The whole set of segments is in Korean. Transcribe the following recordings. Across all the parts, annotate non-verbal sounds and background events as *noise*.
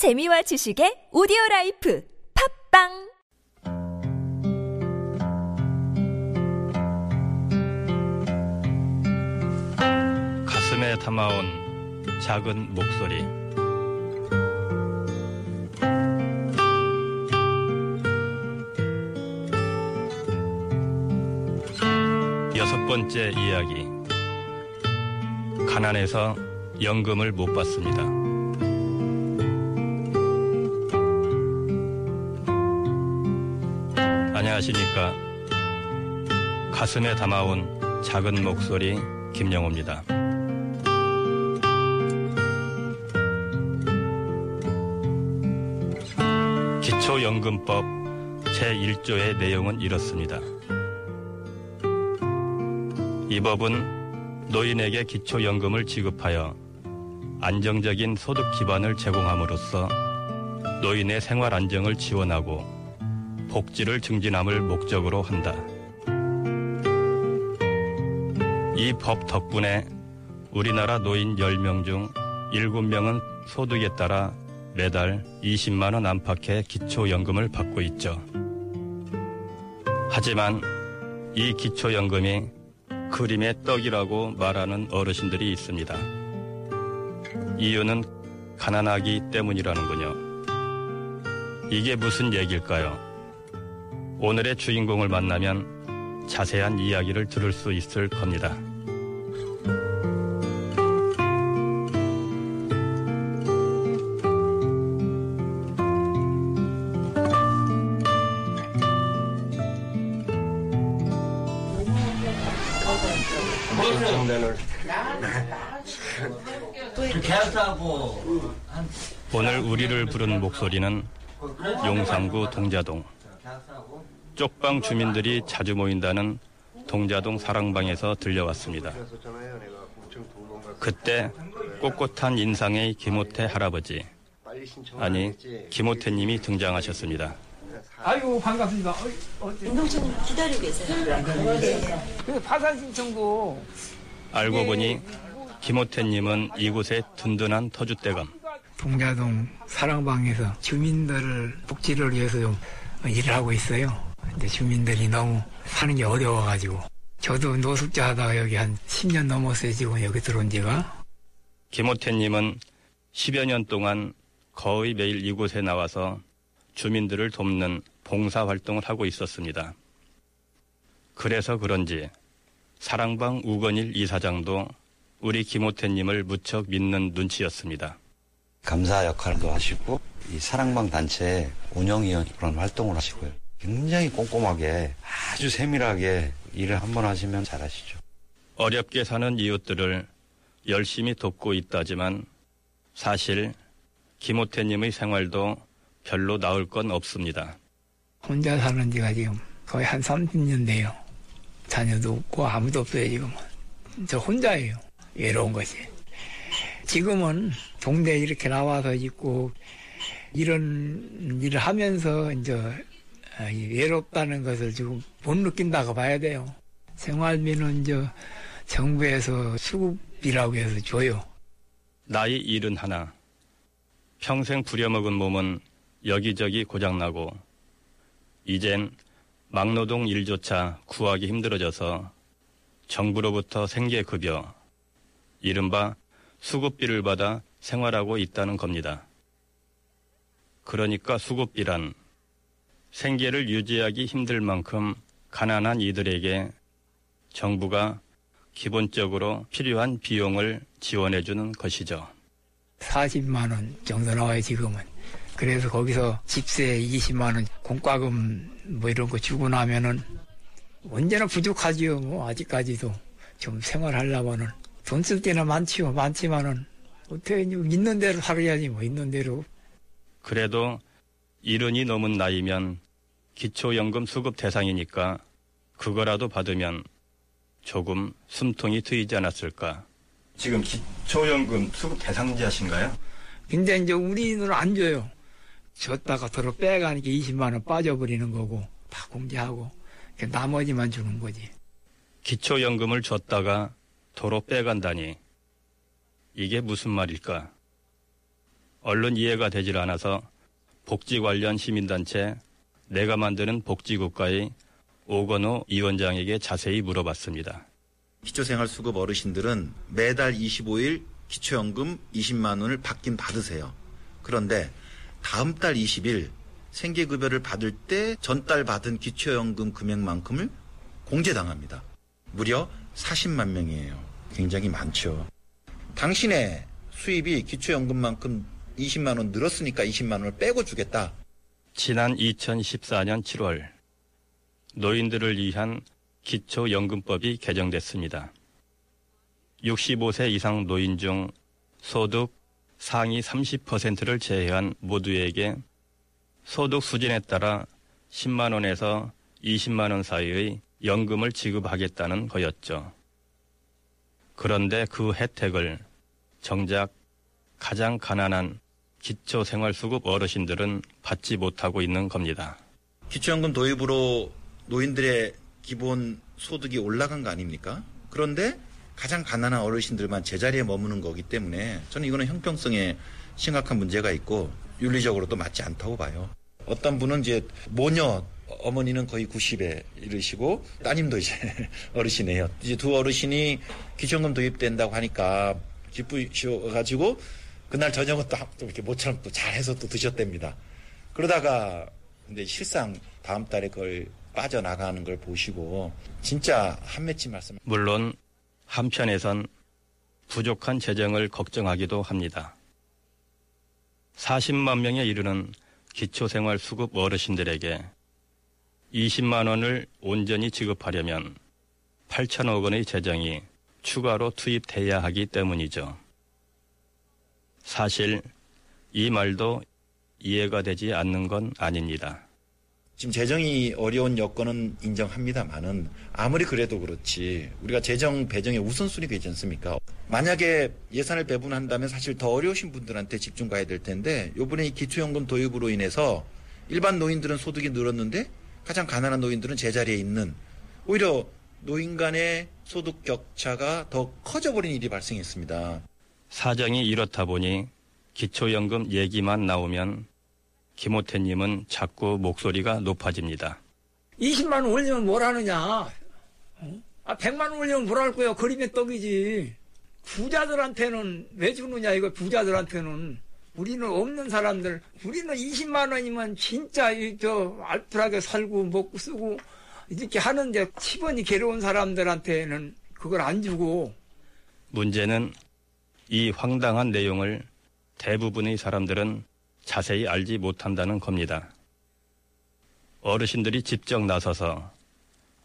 재미와 지식의 오디오 라이프 팝빵! 가슴에 담아온 작은 목소리. 여섯 번째 이야기. 가난해서 연금을 못 받습니다. 안녕하십니까. 가슴에 담아온 작은 목소리 김영호입니다. 기초연금법 제1조의 내용은 이렇습니다. 이 법은 노인에게 기초연금을 지급하여 안정적인 소득 기반을 제공함으로써 노인의 생활 안정을 지원하고 복지를 증진함을 목적으로 한다. 이 법 덕분에 우리나라 노인 10명 중 7명은 소득에 따라 매달 20만원 안팎의 기초연금을 받고 있죠. 하지만 이 기초연금이 그림의 떡이라고 말하는 어르신들이 있습니다. 이유는 가난하기 때문이라는군요. 이게 무슨 얘기일까요? 오늘의 주인공을 만나면 자세한 이야기를 들을 수 있을 겁니다. 오늘 우리를 부른 목소리는 용산구 동자동. 쪽방 주민들이 자주 모인다는 동자동 사랑방에서 들려왔습니다. 그때 꼿꼿한 인상의 김호태 할아버지, 아니 김호태님이 등장하셨습니다. 아이고 반갑습니다. 어이, 어째- 운동장 기다리고 계세요. 그 파산 신청도 알고 보니 김호태님은 이곳의 든든한 터줏대감. 동자동 사랑방에서 주민들을 복지를 위해서 좀 일을 하고 있어요. 근데 주민들이 너무 사는 게 어려워가지고 저도 노숙자 하다가 여기 한 10년 넘었어요 지금 여기 들어온 지가. 김호태님은 10여 년 동안 거의 매일 이곳에 나와서 주민들을 돕는 봉사 활동을 하고 있었습니다. 그래서 그런지 사랑방 우건일 이사장도 우리 김호태님을 무척 믿는 눈치였습니다. 감사 역할도 하시고 이 사랑방 단체 운영위원 그런 활동을 하시고요. 굉장히 꼼꼼하게 아주 세밀하게 일을 한번 하시면 잘하시죠. 어렵게 사는 이웃들을 열심히 돕고 있다지만 사실 김호태님의 생활도 별로 나을 건 없습니다. 혼자 사는 지가 지금 거의 한 30년 돼요. 자녀도 없고 아무도 없어요 지금은. 저 혼자예요. 외로운 것이. 지금은 동네에 이렇게 나와서 있고 이런 일을 하면서 이제 외롭다는 것을 지금 못 느낀다고 봐야 돼요. 생활비는 이제 정부에서 수급이라고 해서 줘요. 나이 일은 하나. 평생 부려먹은 몸은 여기저기 고장나고, 이젠 막노동 일조차 구하기 힘들어져서 정부로부터 생계급여, 이른바 수급비를 받아 생활하고 있다는 겁니다. 그러니까 수급비란 생계를 유지하기 힘들 만큼 가난한 이들에게 정부가 기본적으로 필요한 비용을 지원해 주는 것이죠. 40만 원 정도 나와요 지금은. 그래서 거기서 집세 20만 원 공과금 뭐 이런 거 주고 나면은 언제나 부족하지요. 뭐 아직까지도 좀 생활하려면은 돈 쓸 때는 많지요. 많지만은 어떻게 있는 대로 살아야지 뭐 있는 대로 그래도 이른이 넘은 나이면 기초연금 수급 대상이니까 그거라도 받으면 조금 숨통이 트이지 않았을까. 지금 기초연금 수급 대상자신가요? 근데 이제 우리 눈은 안 줘요. 줬다가 도로 빼가니까 20만 원 빠져버리는 거고 다 공제하고 나머지만 주는 거지. 기초연금을 줬다가 도로 빼간다니. 이게 무슨 말일까? 얼른 이해가 되질 않아서 복지 관련 시민단체 내가 만드는 복지국가의 오건호 위원장에게 자세히 물어봤습니다. 기초생활수급 어르신들은 매달 25일 기초연금 20만 원을 받긴 받으세요. 그런데 다음 달 20일 생계급여를 받을 때 전달 받은 기초연금 금액만큼을 공제당합니다. 무려 40만 명이에요. 굉장히 많죠. 당신의 수입이 기초연금만큼 20만 원 늘었으니까 20만 원을 빼고 주겠다. 지난 2014년 7월 노인들을 위한 기초연금법이 개정됐습니다. 65세 이상 노인 중 소득 상위 30%를 제외한 모두에게 소득 수준에 따라 10만 원에서 20만 원 사이의 연금을 지급하겠다는 거였죠. 그런데 그 혜택을 정작 가장 가난한 기초생활수급 어르신들은 받지 못하고 있는 겁니다. 기초연금 도입으로 노인들의 기본 소득이 올라간 거 아닙니까? 그런데 가장 가난한 어르신들만 제자리에 머무는 거기 때문에 저는 이거는 형평성에 심각한 문제가 있고 윤리적으로도 맞지 않다고 봐요. 어떤 분은 이제 모녀 어머니는 거의 90에 이르시고 따님도 이제 *laughs* 어르신이에요. 이제 두 어르신이 기초연금 도입된다고 하니까 기쁘셔가지고 그날 저녁은 또, 또 이렇게 모처럼 또 잘해서 또 드셨답니다. 그러다가 근데 실상 다음 달에 그걸 빠져나가는 걸 보시고 진짜 한 맺힌 말씀. 물론 한편에선 부족한 재정을 걱정하기도 합니다. 40만 명에 이르는 기초생활수급 어르신들에게 20만 원을 온전히 지급하려면 8천억 원의 재정이 추가로 투입돼야 하기 때문이죠. 사실 이 말도 이해가 되지 않는 건 아닙니다. 지금 재정이 어려운 여건은 인정합니다만은 아무리 그래도 그렇지 우리가 재정 배정의 우선순위 되지 않습니까? 만약에 예산을 배분한다면 사실 더 어려우신 분들한테 집중 가야 될 텐데 요번에 이 기초연금 도입으로 인해서 일반 노인들은 소득이 늘었는데 가장 가난한 노인들은 제자리에 있는 오히려 노인 간의 소득 격차가 더 커져버린 일이 발생했습니다. 사정이 이렇다 보니 기초연금 얘기만 나오면 김호태님은 자꾸 목소리가 높아집니다. 20만 원 올리면 뭘 하느냐? 어? 아, 100만 원 올리면 뭘 할 거야? 그림의 떡이지. 부자들한테는 왜 주느냐, 이거 부자들한테는. 우리는 없는 사람들, 우리는 20만 원이면 진짜, 이, 저, 알뜰하게 살고, 먹고 쓰고, 이렇게 하는데, 10원이 괴로운 사람들한테는 그걸 안 주고. 문제는 이 황당한 내용을 대부분의 사람들은 자세히 알지 못한다는 겁니다. 어르신들이 직접 나서서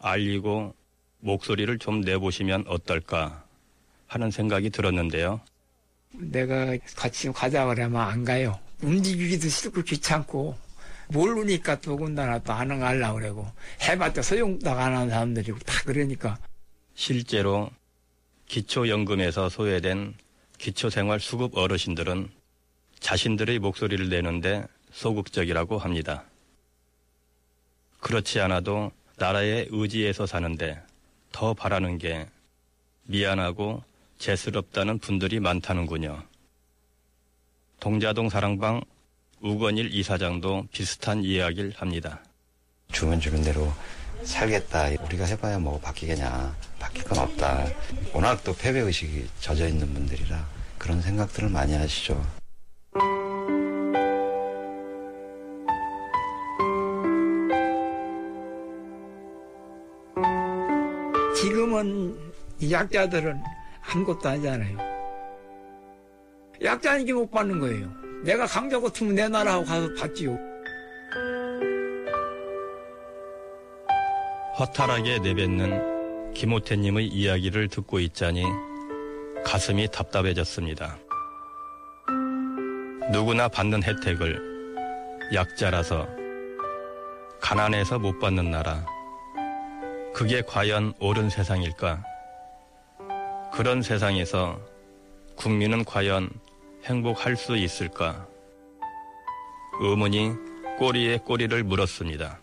알리고 목소리를 좀 내보시면 어떨까 하는 생각이 들었는데요. 내가 같이 가자 그러면 안 가요. 움직이기도 싫고 귀찮고 모르니까 더군다나 또안 가려고 그러고 해봤자 소용도 안 하는 사람들이고 다 그러니까 실제로 기초연금에서 소외된 기초생활수급 어르신들은 자신들의 목소리를 내는데 소극적이라고 합니다. 그렇지 않아도 나라의 의지에서 사는데 더 바라는 게 미안하고 재스럽다는 분들이 많다는군요. 동자동 사랑방 우건일 이사장도 비슷한 이야기를 합니다. 주면 주는 대로 살겠다. 우리가 해봐야 뭐 바뀌겠냐. 바뀔 건 없다. 워낙 또 패배의식이 젖어 있는 분들이라 그런 생각들을 많이 하시죠. 지금은 이 약자들은 아무것도 아니잖아요. 약자니까 못 받는 거예요. 내가 강자 같으면 내 나라하고 가서 받지요. 허탈하게 내뱉는 김호태님의 이야기를 듣고 있자니 가슴이 답답해졌습니다. 누구나 받는 혜택을 약자라서 가난해서 못 받는 나라. 그게 과연 옳은 세상일까? 그런 세상에서 국민은 과연 행복할 수 있을까? 의문이 꼬리에 꼬리를 물었습니다.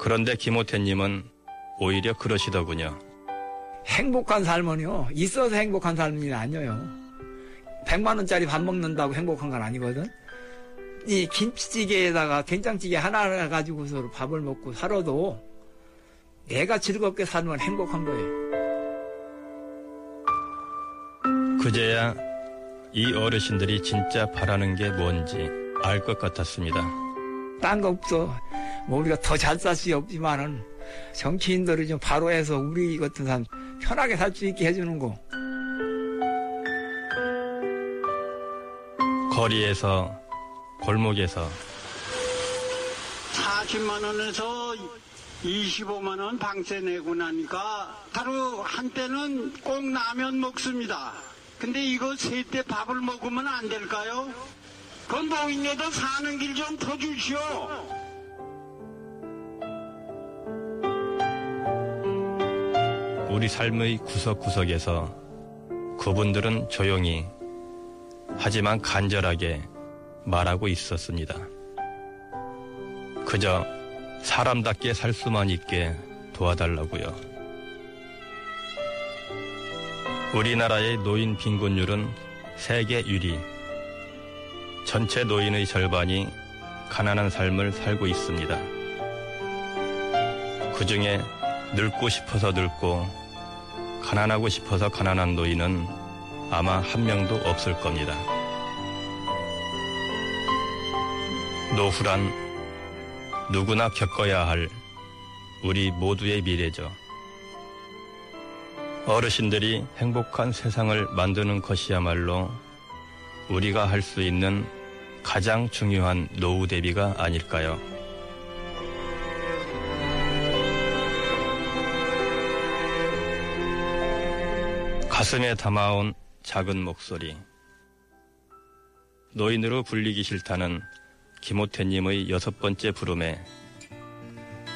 그런데 김호태님은 오히려 그러시더군요. 행복한 삶은요, 있어서 행복한 삶이 아니에요. 100만 원짜리 밥 먹는다고 행복한 건 아니거든. 이 김치찌개에다가 된장찌개 하나 가지고서 밥을 먹고 살아도 내가 즐겁게 살면 행복한 거예요. 그제야 이 어르신들이 진짜 바라는 게 뭔지 알 것 같았습니다. 딴 거 없어. 뭐 우리가 더 잘 살 수 없지만은 정치인들이 좀 바로 해서 우리 같은 사람 편하게 살 수 있게 해주는 거. 거리에서 골목에서 40만 원에서 25만 원 방세 내고 나니까 하루 한때는 꼭 라면 먹습니다. 근데 이거 세 때 밥을 먹으면 안 될까요? 그 노인네도 사는 길 좀 터주시오. 우리 삶의 구석구석에서 그분들은 조용히 하지만 간절하게 말하고 있었습니다. 그저 사람답게 살 수만 있게 도와달라고요. 우리나라의 노인 빈곤율은 세계 1위. 전체 노인의 절반이 가난한 삶을 살고 있습니다. 그 중에 늙고 싶어서 늙고 가난하고 싶어서 가난한 노인은 아마 한 명도 없을 겁니다. 노후란 누구나 겪어야 할 우리 모두의 미래죠. 어르신들이 행복한 세상을 만드는 것이야말로 우리가 할 수 있는 가장 중요한 노후 대비가 아닐까요? 가슴에 담아온 작은 목소리. 노인으로 불리기 싫다는 김호태님의 여섯 번째 부름에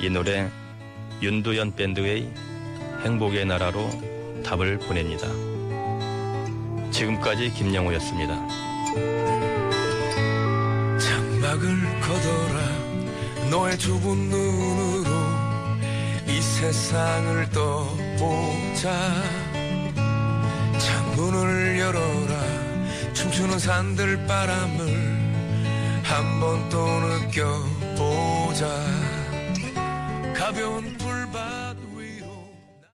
이 노래 윤두현 밴드의 행복의 나라로 답을 보냅니다. 지금까지 김영호였습니다. 창밖을 걷어라 너의 좁은 눈으로 이 세상을 떠보자 창 문을 열어라. 춤추는 산들 바람을 한번 또 느껴보자. 가벼운